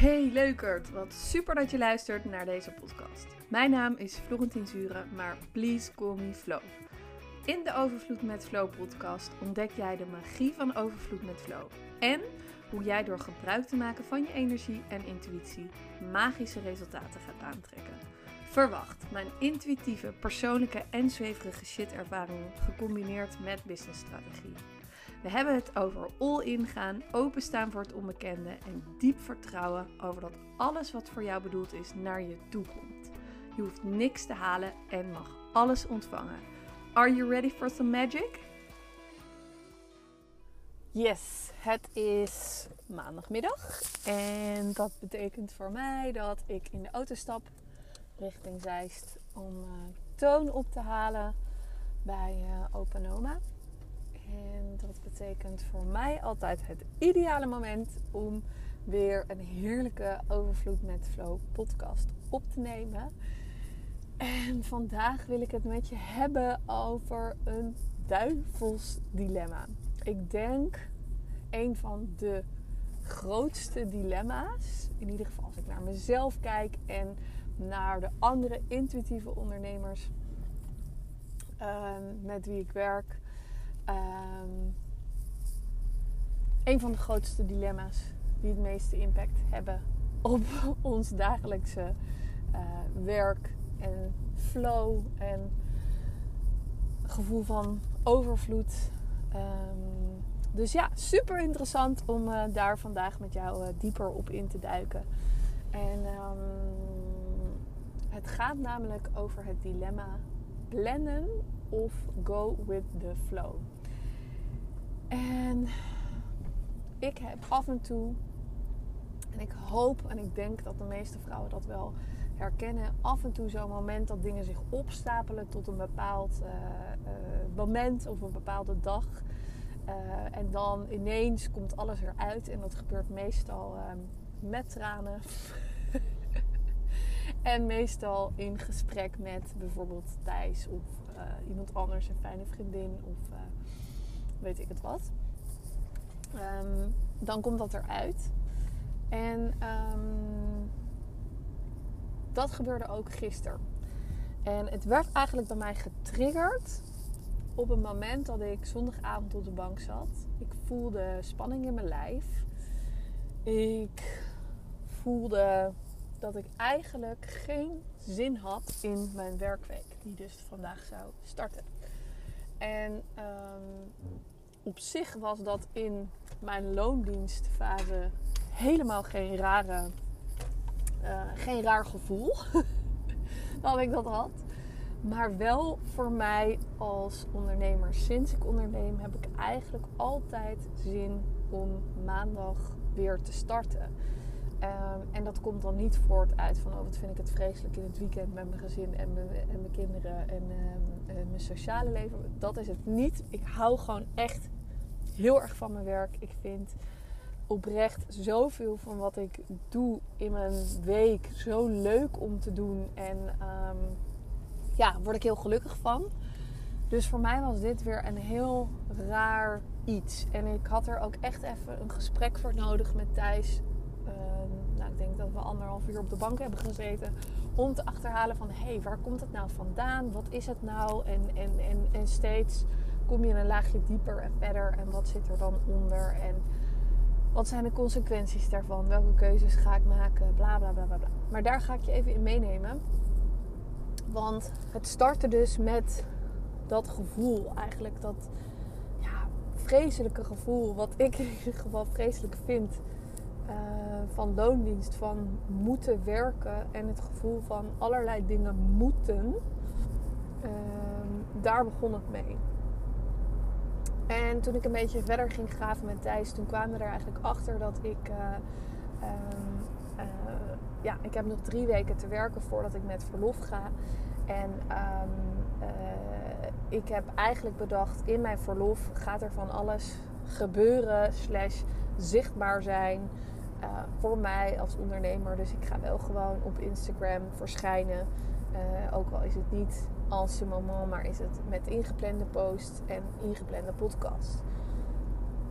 Hey leukert, wat super dat je luistert naar deze podcast. Mijn naam is Florentien Zuren, maar please call me Flo. In de Overvloed met Flow podcast ontdek jij de magie van overvloed met flow. En hoe jij door gebruik te maken van je energie en intuïtie magische resultaten gaat aantrekken. Verwacht mijn intuïtieve, persoonlijke en zweverige shit ervaringen gecombineerd met businessstrategie. We hebben het over all-in gaan, openstaan voor het onbekende en diep vertrouwen over dat alles wat voor jou bedoeld is naar je toe komt. Je hoeft niks te halen en mag alles ontvangen. Are you ready for some magic? Yes, het is maandagmiddag en dat betekent voor mij dat ik in de auto stap richting Zeist om uh, toon op te halen bij uh, Open Oma. En dat betekent voor mij altijd het ideale moment om weer een heerlijke Overvloed met Flow podcast op te nemen. En vandaag wil ik het met je hebben over een duivels dilemma. Ik denk een van de grootste dilemma's, in ieder geval als ik naar mezelf kijk en naar de andere intuïtieve ondernemers uh, met wie ik werk, Um, een van de grootste dilemma's die het meeste impact hebben op ons dagelijkse uh, werk en flow en gevoel van overvloed. Um, dus ja, super interessant om uh, daar vandaag met jou uh, dieper op in te duiken. En um, het gaat namelijk over het dilemma plannen of go with the flow. En ik heb af en toe, en ik hoop en ik denk dat de meeste vrouwen dat wel herkennen, af en toe zo'n moment dat dingen zich opstapelen tot een bepaald uh, uh, moment of een bepaalde dag. Uh, en dan ineens komt alles eruit en dat gebeurt meestal met tranen. en meestal in gesprek met bijvoorbeeld Thijs of iemand anders, een fijne vriendin of weet ik het wat. Um, dan komt dat eruit. En um, dat gebeurde ook gisteren. En het werd eigenlijk bij mij getriggerd op het moment dat ik zondagavond op de bank zat. Ik voelde spanning in mijn lijf. Ik voelde dat ik eigenlijk geen zin had in mijn werkweek, die dus vandaag zou starten. En um, op zich was dat in mijn loondienstfase helemaal geen rare, uh, geen raar gevoel dat ik dat had. Maar wel voor mij als ondernemer. Sinds ik onderneem heb ik eigenlijk altijd zin om maandag weer te starten. Um, en dat komt dan niet voort uit van, oh wat vind ik het vreselijk in het weekend met mijn gezin en mijn, en kinderen en uh, mijn sociale leven. Dat is het niet. Ik hou gewoon echt heel erg van mijn werk. Ik vind oprecht zoveel van wat ik doe in mijn week zo leuk om te doen. En um, ja, word ik heel gelukkig van. Dus voor mij was dit weer een heel raar iets. En ik had er ook echt even een gesprek voor nodig met Thijs nou, ik denk dat we anderhalf uur op de bank hebben gezeten. Om te achterhalen van, hé, hey, waar komt het nou vandaan? Wat is het nou? En, en, en, en steeds kom je een laagje dieper en verder. En wat zit er dan onder? En wat zijn de consequenties daarvan? Welke keuzes ga ik maken? Bla, bla, bla, bla, bla. Maar daar ga ik je even in meenemen. Want het startte dus met dat gevoel eigenlijk. Dat ja, vreselijke gevoel. Wat ik in ieder geval vreselijk vind uh, van loondienst, van moeten werken en het gevoel van allerlei dingen moeten, uh, daar begon het mee. En toen ik een beetje verder ging graven met Thijs, toen kwamen we er eigenlijk achter dat ik. Uh, ja, ik heb nog drie weken te werken voordat ik met verlof ga. En um, ik heb eigenlijk bedacht, in mijn verlof gaat er van alles gebeuren, slash zichtbaar zijn. Uh, voor mij als ondernemer. Dus ik ga wel gewoon op Instagram verschijnen. Uh, ook al is het niet als ce moment, maar is het met ingeplande post en ingeplande podcast.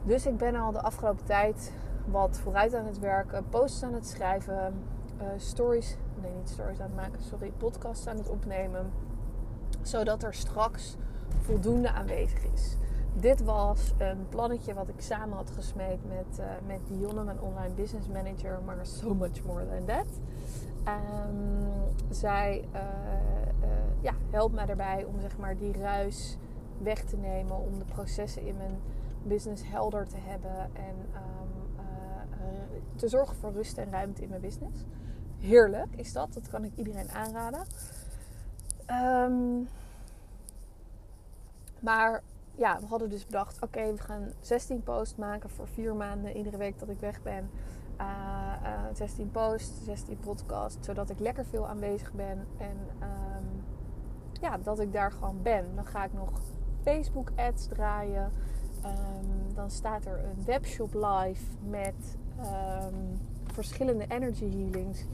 Dus ik ben al de afgelopen tijd wat vooruit aan het werken, posts aan het schrijven, uh, stories, nee niet stories aan het maken, sorry, podcasts aan het opnemen. Zodat er straks voldoende aanwezig is. Dit was een plannetje wat ik samen had gesmeed met, uh, met Dionne, mijn online business manager, maar so much more than that. Um, zij uh, ja, helpt mij daarbij om zeg maar, die ruis weg te nemen, om de processen in mijn business helder te hebben en um, te zorgen voor rust en ruimte in mijn business. Heerlijk is dat, dat kan ik iedereen aanraden. Um, maar ja, we hadden dus bedacht: oké, we gaan 16 posts maken voor vier maanden, iedere week dat ik weg ben. Uh, uh, 16 posts, 16 podcasts, zodat ik lekker veel aanwezig ben en um, ja, dat ik daar gewoon ben. Dan ga ik nog Facebook ads draaien. Um, dan staat er een webshop live met um, verschillende energy healings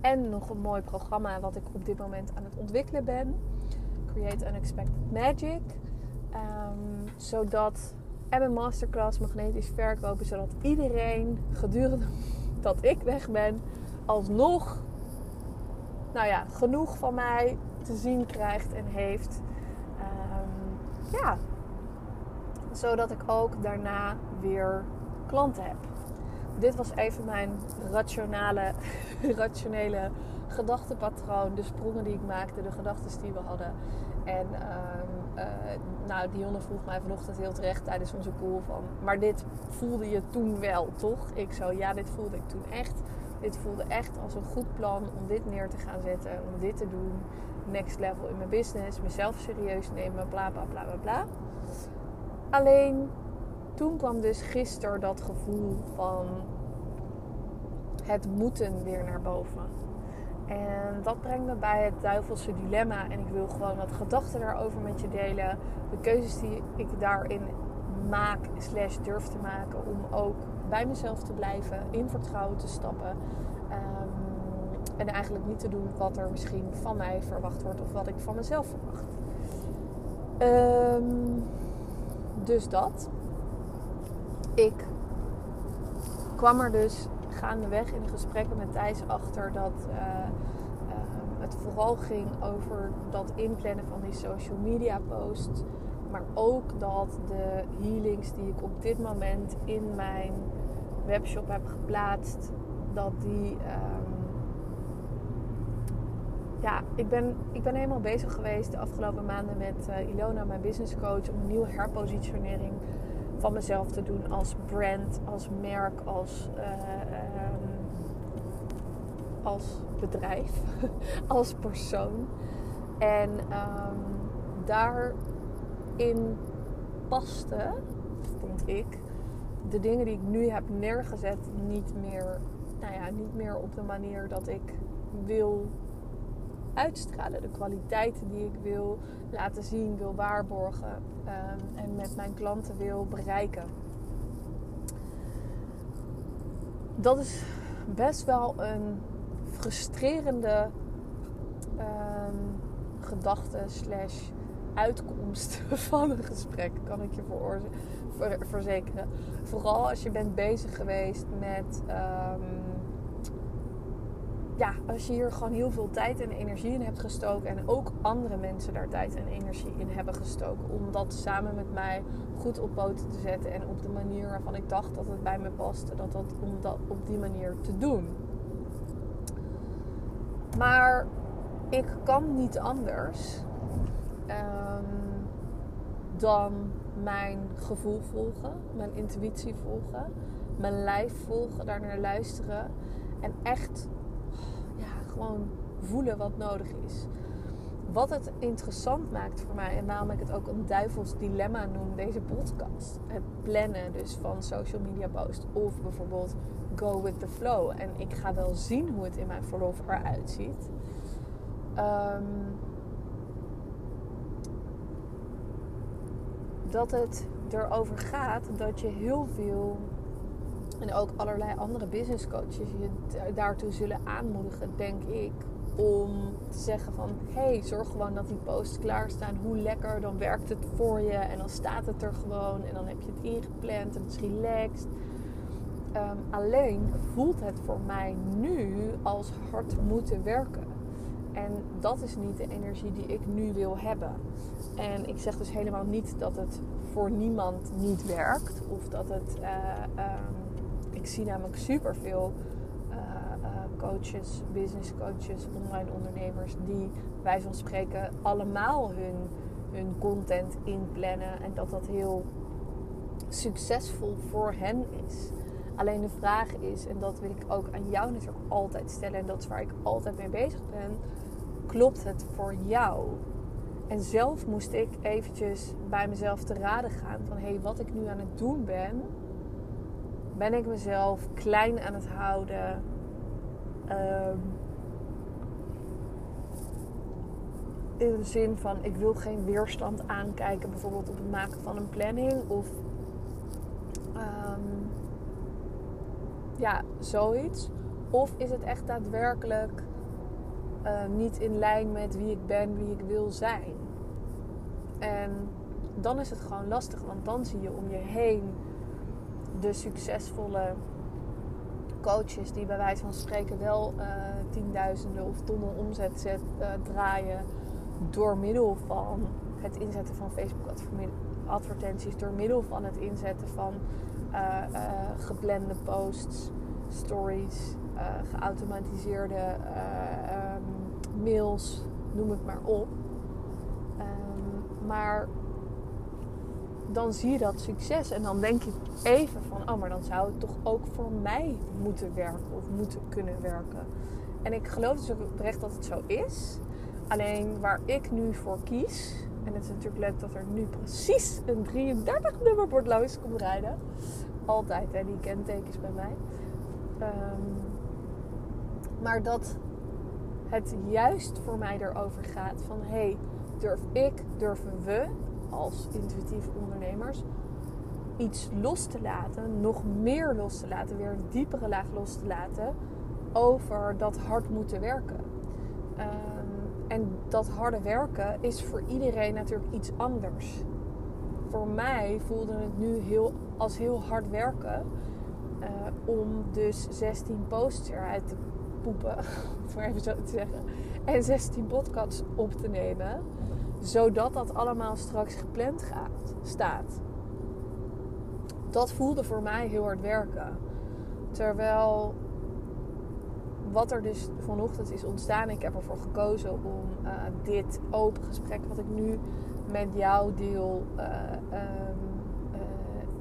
en nog een mooi programma wat ik op dit moment aan het ontwikkelen ben. Create Unexpected Magic. Um, zodat en masterclass magnetisch verkopen, zodat iedereen gedurende dat ik weg ben, alsnog nou ja, genoeg van mij te zien krijgt en heeft. Um, ja, zodat ik ook daarna weer klanten heb. Dit was even mijn rationele, rationele gedachtenpatroon. De sprongen die ik maakte, de gedachten die we hadden. En uh, nou, Dionne vroeg mij vanochtend heel terecht tijdens onze call van... Maar dit voelde je toen wel, toch? Ik zo, ja, dit voelde ik toen echt. Dit voelde echt als een goed plan om dit neer te gaan zetten. Om dit te doen. Next level in mijn business. Mezelf serieus nemen. Bla, bla, bla, bla, bla. Alleen, toen kwam dus gisteren dat gevoel van... Het moeten weer naar boven en dat brengt me bij het duivelse dilemma. En ik wil gewoon wat gedachten daarover met je delen. De keuzes die ik daarin maak, slash durf te maken. Om ook bij mezelf te blijven, in vertrouwen te stappen. Um, en eigenlijk niet te doen wat er misschien van mij verwacht wordt of wat ik van mezelf verwacht. Um, dus dat. Ik kwam er dus gaandeweg in gesprekken met Thijs achter dat uh, uh, het vooral ging over dat inplannen van die social media posts. Maar ook dat de healings die ik op dit moment in mijn webshop heb geplaatst, dat die. Um, ja, ik ben, ik ben helemaal bezig geweest de afgelopen maanden met uh, Ilona, mijn business coach, om een nieuwe herpositionering van mezelf te doen als brand, als merk, als, uh, als bedrijf, als persoon. En um, daarin paste, vond ik, de dingen die ik nu heb neergezet niet meer, nou ja, niet meer op de manier dat ik wil uitstralen. De kwaliteiten die ik wil laten zien, wil waarborgen um, en met mijn klanten wil bereiken. Dat is best wel een frustrerende um, gedachte slash uitkomst van een gesprek, kan ik je voor, verzekeren. Vooral als je bent bezig geweest met um, ja, als je hier gewoon heel veel tijd en energie in hebt gestoken en ook andere mensen daar tijd en energie in hebben gestoken om dat samen met mij goed op poten te zetten en op de manier waarvan ik dacht dat het bij me paste, dat dat om dat op die manier te doen. Maar ik kan niet anders um, dan mijn gevoel volgen, mijn intuïtie volgen, mijn lijf volgen, daar naar luisteren en echt gewoon voelen wat nodig is. Wat het interessant maakt voor mij en waarom ik het ook een duivels dilemma noem, deze podcast. Het plannen dus van social media posts of bijvoorbeeld go with the flow. En ik ga wel zien hoe het in mijn verlof eruit ziet. Um, dat het erover gaat dat je heel veel en ook allerlei andere business coaches je daartoe zullen aanmoedigen, denk ik. Om te zeggen van, hey, zorg gewoon dat die posts klaarstaan. Hoe lekker, dan werkt het voor je. En dan staat het er gewoon. En dan heb je het ingepland en het is relaxed. Ehm, alleen voelt het voor mij nu als hard moeten werken. En dat is niet de energie die ik nu wil hebben. En ik zeg dus helemaal niet dat het voor niemand niet werkt. Of dat het. Uh, ik zie namelijk superveel uh, coaches, business coaches, online ondernemers. die wij van spreken allemaal hun, hun content inplannen. En dat dat heel succesvol voor hen is. Alleen de vraag is, en dat wil ik ook aan jou natuurlijk altijd stellen, en dat is waar ik altijd mee bezig ben: klopt het voor jou? En zelf moest ik eventjes bij mezelf te raden gaan van hé, hey, wat ik nu aan het doen ben, ben ik mezelf klein aan het houden. Um, in de zin van ik wil geen weerstand aankijken, bijvoorbeeld op het maken van een planning of um, ja, zoiets. Of is het echt daadwerkelijk uh, niet in lijn met wie ik ben, wie ik wil zijn? En dan is het gewoon lastig, want dan zie je om je heen de succesvolle coaches die bij wijze van spreken wel uh, tienduizenden of tonnen omzet zet, uh, draaien door middel van het inzetten van Facebook advertenties, door middel van het inzetten van uh, posts, stories, geautomatiseerde um, mails, noem het maar op. Um, maar dan zie je dat succes en dan denk je even van, oh, maar dan zou het toch ook voor mij moeten werken of moeten kunnen werken. En ik geloof dus ook oprecht dat het zo is. Alleen waar ik nu voor kies, en het is natuurlijk leuk dat er nu precies een 33 nummerbord langs komt rijden. Altijd, hè, die kentekens bij mij. Um, maar dat het juist voor mij erover gaat van... hé, hey, durf ik, durven we als intuïtieve ondernemers iets los te laten, nog meer los te laten, weer een diepere laag los te laten over dat hard moeten werken. Um, en dat harde werken is voor iedereen natuurlijk iets anders. Voor mij voelde het nu heel, als heel hard werken uh, om dus 16 posts eruit te poepen, om even zo te zeggen, en 16 podcasts op te nemen zodat dat allemaal straks gepland gaat, staat. Dat voelde voor mij heel hard werken. Terwijl wat er dus vanochtend is ontstaan, ik heb ervoor gekozen om uh, dit open gesprek wat ik nu met jou deel uh, um, uh,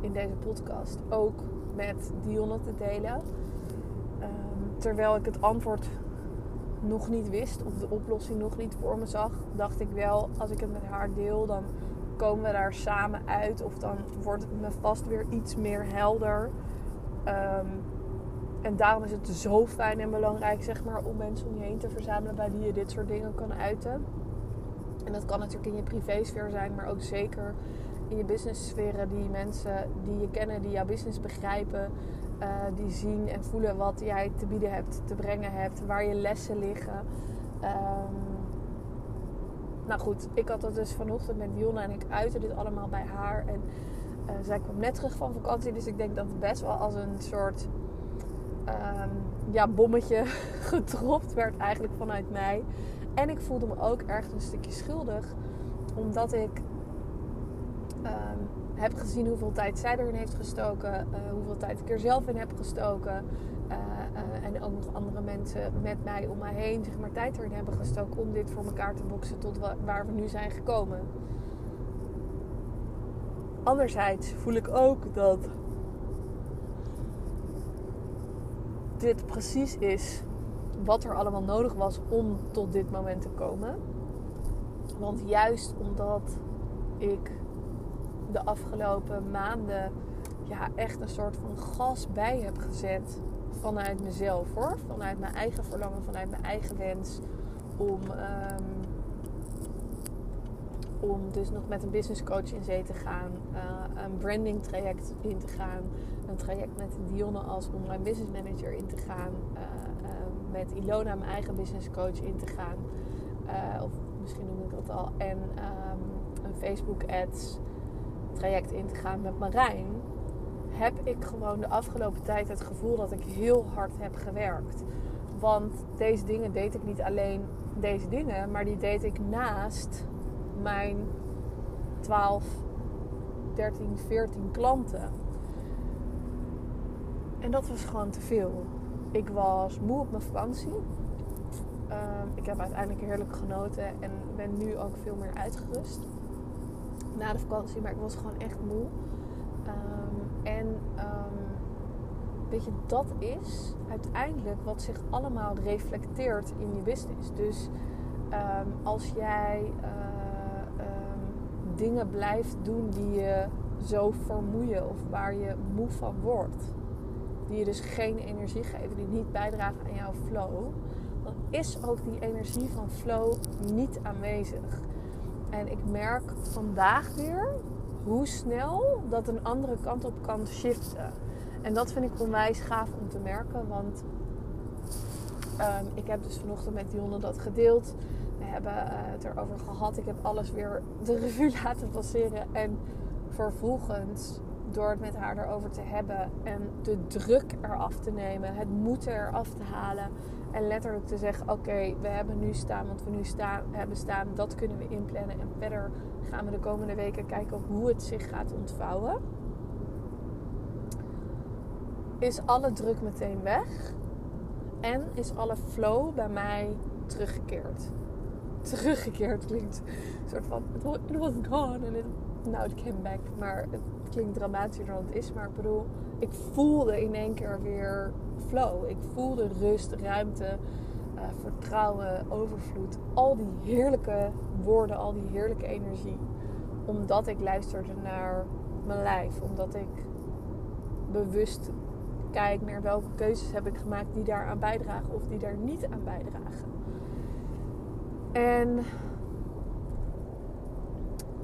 in deze podcast ook met Dionne te delen. Um, terwijl ik het antwoord nog niet wist of de oplossing nog niet voor me zag, dacht ik wel, als ik het met haar deel, dan komen we daar samen uit. Of dan wordt het me vast weer iets meer helder. Um, en daarom is het zo fijn en belangrijk, zeg maar, om mensen om je heen te verzamelen bij wie je dit soort dingen kan uiten. En dat kan natuurlijk in je privésfeer zijn, maar ook zeker in je businesssferen. Die mensen die je kennen, die jouw business begrijpen, uh, die zien en voelen wat jij te bieden hebt, te brengen hebt, waar je lessen liggen. Um, nou goed, ik had dat dus vanochtend met Dionne en ik uitte dit allemaal bij haar. En uh, zij kwam net terug van vakantie, dus ik denk dat het best wel als een soort um, ja, bommetje gedropt werd eigenlijk vanuit mij. En ik voelde me ook erg een stukje schuldig, omdat ik um, heb gezien hoeveel tijd zij erin heeft gestoken, uh, hoeveel tijd ik er zelf in heb gestoken. Uh, uh, en ook nog andere mensen met mij om mij heen, zeg maar, tijd erin hebben gestoken om dit voor elkaar te boksen tot waar we nu zijn gekomen. Anderzijds voel ik ook dat dit precies is wat er allemaal nodig was om tot dit moment te komen. Want juist omdat ik de afgelopen maanden ja, echt een soort van gas bij heb gezet vanuit mezelf hoor. Vanuit mijn eigen verlangen, vanuit mijn eigen wens om, um, om dus nog met een business coach in zee te gaan, uh, een branding traject in te gaan, een traject met Dionne als online business manager in te gaan, uh, uh, met Ilona mijn eigen business coach in te gaan, of misschien noem ik dat al, en um, een Facebook ads traject in te gaan met Marijn, heb ik gewoon de afgelopen tijd het gevoel dat ik heel hard heb gewerkt. Want deze dingen deed ik niet alleen deze dingen, maar die deed ik naast mijn 12, 13, 14 klanten. En dat was gewoon te veel. Ik was moe op mijn vakantie. Ehm, ik heb uiteindelijk heerlijk genoten en ben nu ook veel meer uitgerust na de vakantie, maar ik was gewoon echt moe. Ehm, en um, weet je, dat is uiteindelijk wat zich allemaal reflecteert in je business. Dus um, als jij uh, dingen blijft doen die je zo vermoeien of waar je moe van wordt, die je dus geen energie geven, die niet bijdragen aan jouw flow, dan is ook die energie van flow niet aanwezig. En ik merk vandaag weer hoe snel dat een andere kant op kan shiften. En dat vind ik onwijs gaaf om te merken. Want um, ik heb dus vanochtend met Dionne dat gedeeld. We hebben uh, het erover gehad. Ik heb alles weer de revue laten passeren. En vervolgens, door het met haar erover te hebben en de druk eraf te nemen, het moeten eraf te halen. En letterlijk te zeggen: Oké, we hebben nu staan wat we nu staan, hebben staan. Dat kunnen we inplannen. En verder gaan we de komende weken kijken hoe het zich gaat ontvouwen. Is alle druk meteen weg. En is alle flow bij mij teruggekeerd. Teruggekeerd klinkt een soort van: It was gone and it, now it came back. Maar het klinkt dramatischer dan het is. Maar ik bedoel, ik voelde in één keer weer flow. Ik voelde rust, ruimte, uh, vertrouwen, overvloed. Al die heerlijke woorden, al die heerlijke energie. Omdat ik luisterde naar mijn lijf. Omdat ik bewust kijk naar welke keuzes heb ik gemaakt die daaraan bijdragen of die daar niet aan bijdragen. En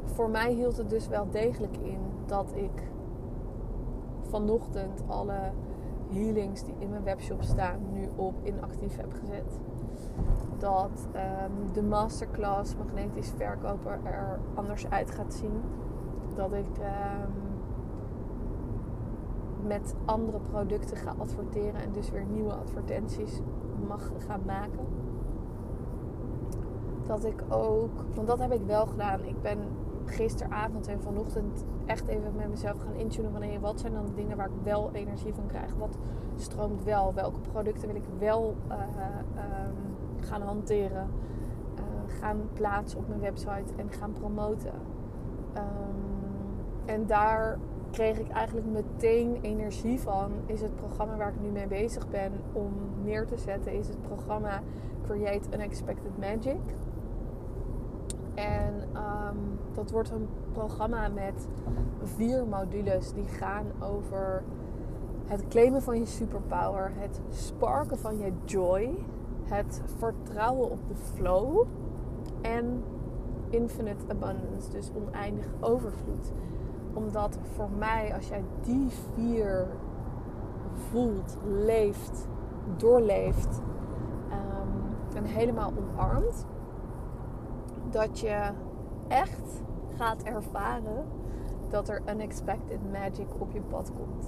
voor mij hield het dus wel degelijk in dat ik vanochtend alle healings die in mijn webshop staan nu op inactief heb gezet. Dat um, de masterclass magnetisch verkoper er anders uit gaat zien. Dat ik um, met andere producten ga adverteren en dus weer nieuwe advertenties mag gaan maken. Dat ik ook, want dat heb ik wel gedaan. Ik ben gisteravond en vanochtend echt even met mezelf gaan intunen van wat zijn dan de dingen waar ik wel energie van krijg. Wat stroomt wel? Welke producten wil ik wel uh, um, gaan hanteren? Uh, gaan plaatsen op mijn website en gaan promoten. Um, en daar kreeg ik eigenlijk meteen energie van. Is het programma waar ik nu mee bezig ben om neer te zetten, is het programma Create Unexpected Magic. En um, dat wordt een programma met vier modules die gaan over het claimen van je superpower, het sparken van je joy, het vertrouwen op de flow en infinite abundance, dus oneindig overvloed. Omdat voor mij, als jij die vier voelt, leeft, doorleeft um, en helemaal omarmt, dat je echt gaat ervaren dat er unexpected magic op je pad komt.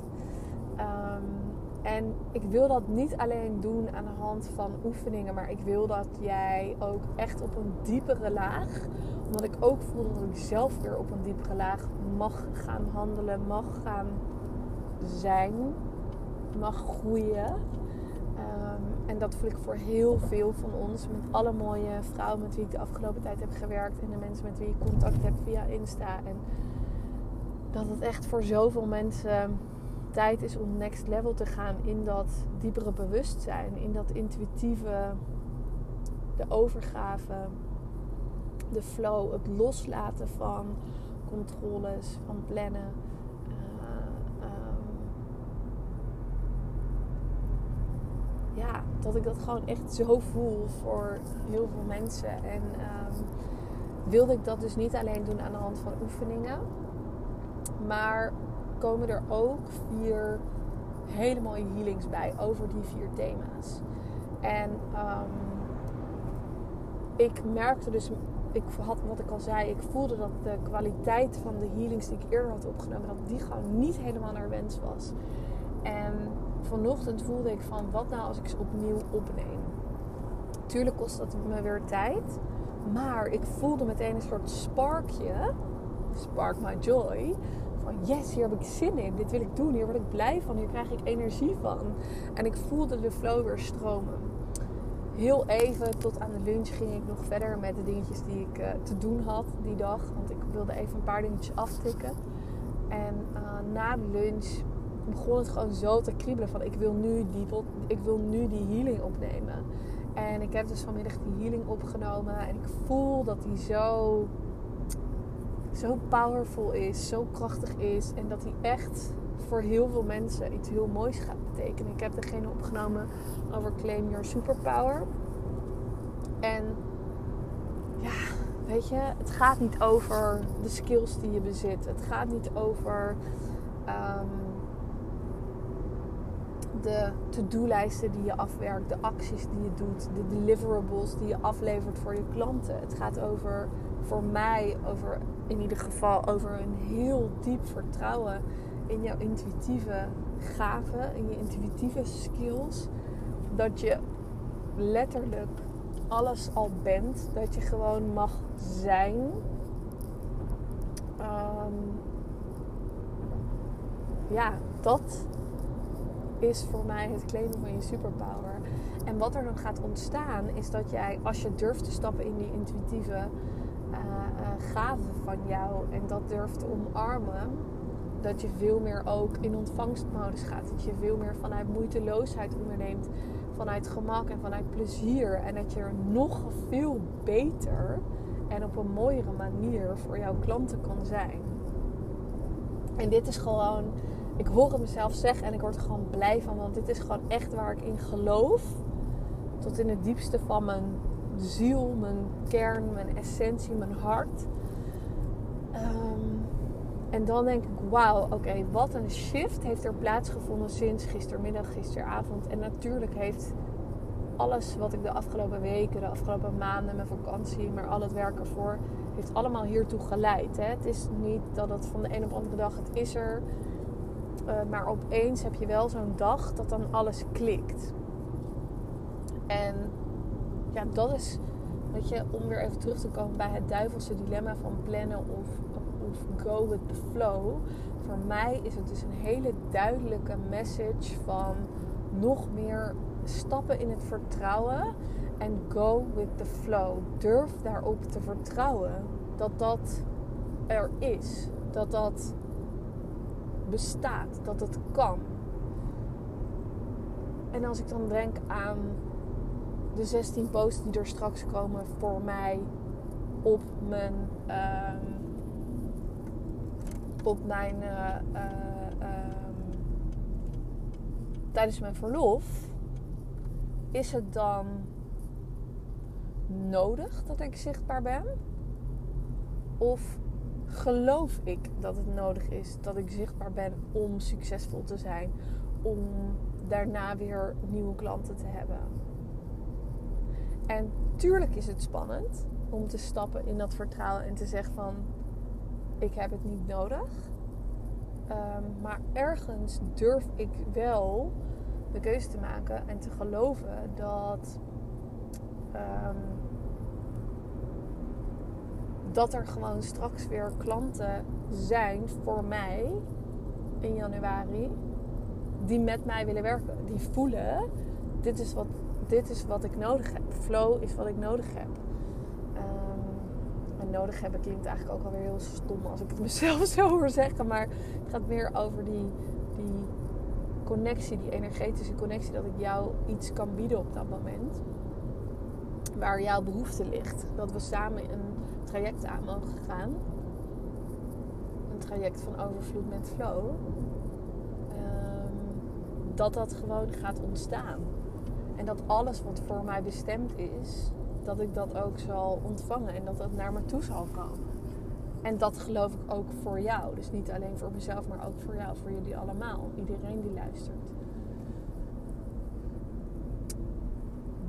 Um, en ik wil dat niet alleen doen aan de hand van oefeningen, maar ik wil dat jij ook echt op een diepere laag, omdat ik ook voel dat ik zelf weer op een diepere laag mag gaan handelen, mag gaan zijn, mag groeien. Um, en dat voel ik voor heel veel van ons, met alle mooie vrouwen met wie ik de afgelopen tijd heb gewerkt en de mensen met wie ik contact heb via Insta. En dat het echt voor zoveel mensen tijd is om next level te gaan in dat diepere bewustzijn, in dat intuïtieve, de overgave, de flow, het loslaten van controles, van plannen. Uh, um, ja, dat ik dat gewoon echt zo voel voor heel veel mensen. En um, wilde ik dat dus niet alleen doen aan de hand van oefeningen, maar komen er ook vier hele mooie healings bij over die vier thema's. En um, ik merkte dus ik had, wat ik al zei, ik voelde dat de kwaliteit van de healings die ik eerder had opgenomen, dat die gewoon niet helemaal naar wens was. En vanochtend voelde ik van, wat nou als ik ze opnieuw opneem? Tuurlijk kost dat me weer tijd. Maar ik voelde meteen een soort sparkje. Spark my joy. Van yes, hier heb ik zin in. Dit wil ik doen. Hier word ik blij van. Hier krijg ik energie van. En ik voelde de flow weer stromen. Heel even tot aan de lunch ging ik nog verder met de dingetjes die ik uh, te doen had die dag. Want ik wilde even een paar dingetjes aftikken. En uh, na de lunch begon het gewoon zo te kriebelen van ik wil nu die, ik wil nu die healing opnemen. En ik heb dus vanmiddag die healing opgenomen. En ik voel dat die zo, zo powerful is, zo krachtig is. En dat die echt voor heel veel mensen iets heel moois gaat betekenen. Ik heb degene opgenomen over Claim Your Superpower. En ja, weet je, het gaat niet over de skills die je bezit. Het gaat niet over um, de to-do-lijsten die je afwerkt, de acties die je doet, de deliverables die je aflevert voor je klanten. Het gaat over, voor mij, over in ieder geval, over een heel diep vertrouwen in jouw intuïtieve gaven, in je intuïtieve skills. Dat je letterlijk alles al bent, dat je gewoon mag zijn. Um, ja, dat is voor mij het claimen van je superpower. En wat er dan gaat ontstaan is dat jij, als je durft te stappen in die intuïtieve uh, uh, gaven van jou en dat durft te omarmen, dat je veel meer ook in ontvangstmodus gaat. Dat je veel meer vanuit moeiteloosheid onderneemt, vanuit gemak en vanuit plezier. En dat je er nog veel beter en op een mooiere manier voor jouw klanten kan zijn. En dit is gewoon ik hoor het mezelf zeggen en ik word er gewoon blij van. Want dit is gewoon echt waar ik in geloof. Tot in het diepste van mijn ziel, mijn kern, mijn essentie, mijn hart. Um, en dan denk ik, wauw, oké, wat een shift heeft er plaatsgevonden sinds gistermiddag, gisteravond. En natuurlijk heeft alles wat ik de afgelopen weken, de afgelopen maanden, mijn vakantie, maar al het werk ervoor, heeft allemaal hiertoe geleid. Hè? Het is niet dat het van de een op de andere dag, het is er. Uh, maar opeens heb je wel zo'n dag dat dan alles klikt. En ja, dat is, weet je, om weer even terug te komen bij het duivelse dilemma van plannen of, of go with the flow. Voor mij is het dus een hele duidelijke message van nog meer stappen in het vertrouwen en go with the flow. Durf daarop te vertrouwen dat dat er is. Dat dat bestaat, dat het kan. En als ik dan denk aan de 16 posts die er straks komen voor mij op mijn, uh, op mijn uh, uh, tijdens mijn verlof, is het dan nodig dat ik zichtbaar ben? Of geloof ik dat het nodig is dat ik zichtbaar ben om succesvol te zijn. Om daarna weer nieuwe klanten te hebben. En tuurlijk is het spannend om te stappen in dat vertrouwen en te zeggen van ik heb het niet nodig. Um, maar ergens durf ik wel de keuze te maken en te geloven dat um, dat er gewoon straks weer klanten zijn voor mij in januari die met mij willen werken. Die voelen, dit is wat, dit is wat ik nodig heb. Flow is wat ik nodig heb. Um, en nodig hebben klinkt eigenlijk ook alweer heel stom als ik het mezelf zo hoor zeggen. Maar het gaat meer over die, die connectie, die energetische connectie. Dat ik jou iets kan bieden op dat moment. Waar jouw behoefte ligt. Dat we samen een traject aan mogen gaan. Een traject van overvloed met flow. Um, dat dat gewoon gaat ontstaan. En dat alles wat voor mij bestemd is, dat ik dat ook zal ontvangen en dat dat naar me toe zal komen. En dat geloof ik ook voor jou. Dus niet alleen voor mezelf, maar ook voor jou, voor jullie allemaal. Iedereen die luistert.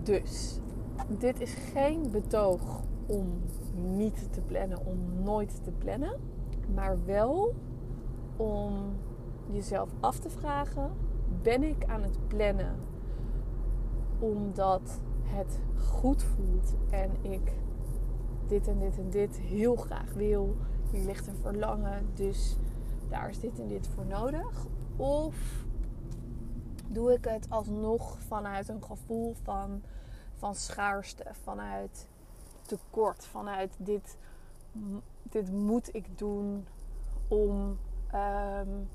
Dus, dit is geen betoog om niet te plannen, om nooit te plannen. Maar wel om jezelf af te vragen: ben ik aan het plannen omdat het goed voelt en ik dit en dit en dit heel graag wil? Hier ligt een verlangen, dus daar is dit en dit voor nodig. Of doe ik het alsnog vanuit een gevoel van, van schaarste, vanuit tekort, vanuit dit, dit moet ik doen om. Um,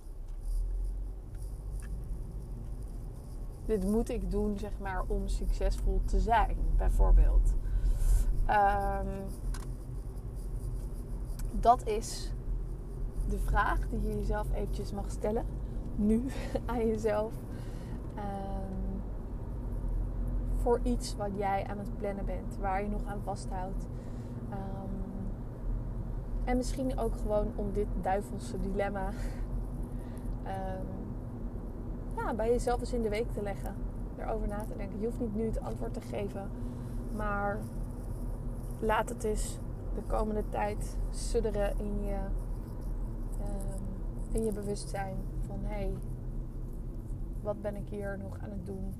dit moet ik doen, zeg maar, om succesvol te zijn, bijvoorbeeld. Um, dat is de vraag die je jezelf eventjes mag stellen. Nu aan jezelf. Um, voor iets wat jij aan het plannen bent. Waar je nog aan vasthoudt. Um, en misschien ook gewoon om dit duivelse dilemma um, ja, bij jezelf eens in de week te leggen. Erover na te denken. Je hoeft niet nu het antwoord te geven. Maar laat het eens de komende tijd sudderen in je, um, in je bewustzijn. Van hé, hey, wat ben ik hier nog aan het doen?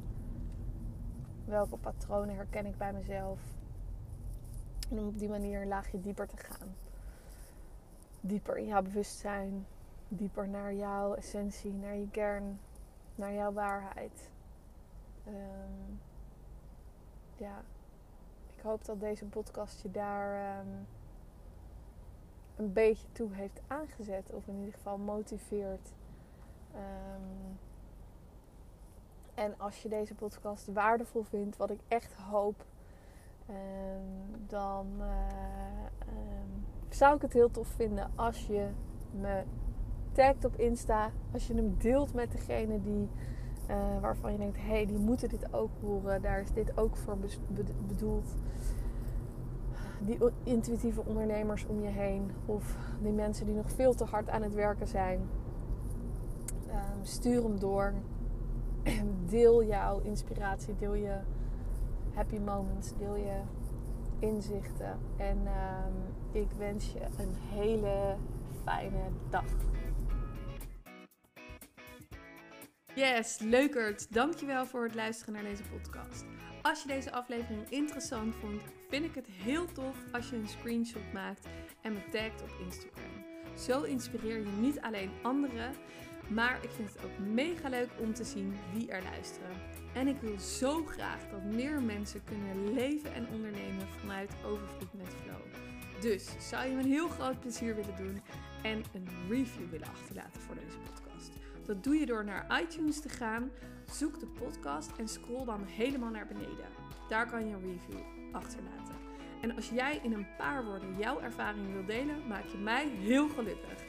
Welke patronen herken ik bij mezelf? En om op die manier een laagje dieper te gaan. Dieper in jouw bewustzijn. Dieper naar jouw essentie, naar je kern, naar jouw waarheid. Um, ja, ik hoop dat deze podcast je daar um, een beetje toe heeft aangezet. Of in ieder geval motiveert. Um, en als je deze podcast waardevol vindt, wat ik echt hoop, um, dan uh, zou ik het heel tof vinden als je me tagt op Insta. Als je hem deelt met degene die, uh, waarvan je denkt, hé, hey, die moeten dit ook horen. Daar is dit ook voor bedoeld. Die intuïtieve ondernemers om je heen. Of die mensen die nog veel te hard aan het werken zijn. Um, stuur hem door. Deel jouw inspiratie. Deel je happy moments. Deel je inzichten. En um, ik wens je een hele fijne dag. Yes, leukert. Dankjewel voor het luisteren naar deze podcast. Als je deze aflevering interessant vond, vind ik het heel tof als je een screenshot maakt en me tagt op Instagram. Zo inspireer je niet alleen anderen, maar ik vind het ook mega leuk om te zien wie er luisteren. En ik wil zo graag dat meer mensen kunnen leven en ondernemen vanuit overvloed met flow. Dus zou je me een heel groot plezier willen doen en een review willen achterlaten voor deze podcast? Dat doe je door naar iTunes te gaan, zoek de podcast en scroll dan helemaal naar beneden. Daar kan je een review achterlaten. En als jij in een paar woorden jouw ervaring wil delen, maak je mij heel gelukkig.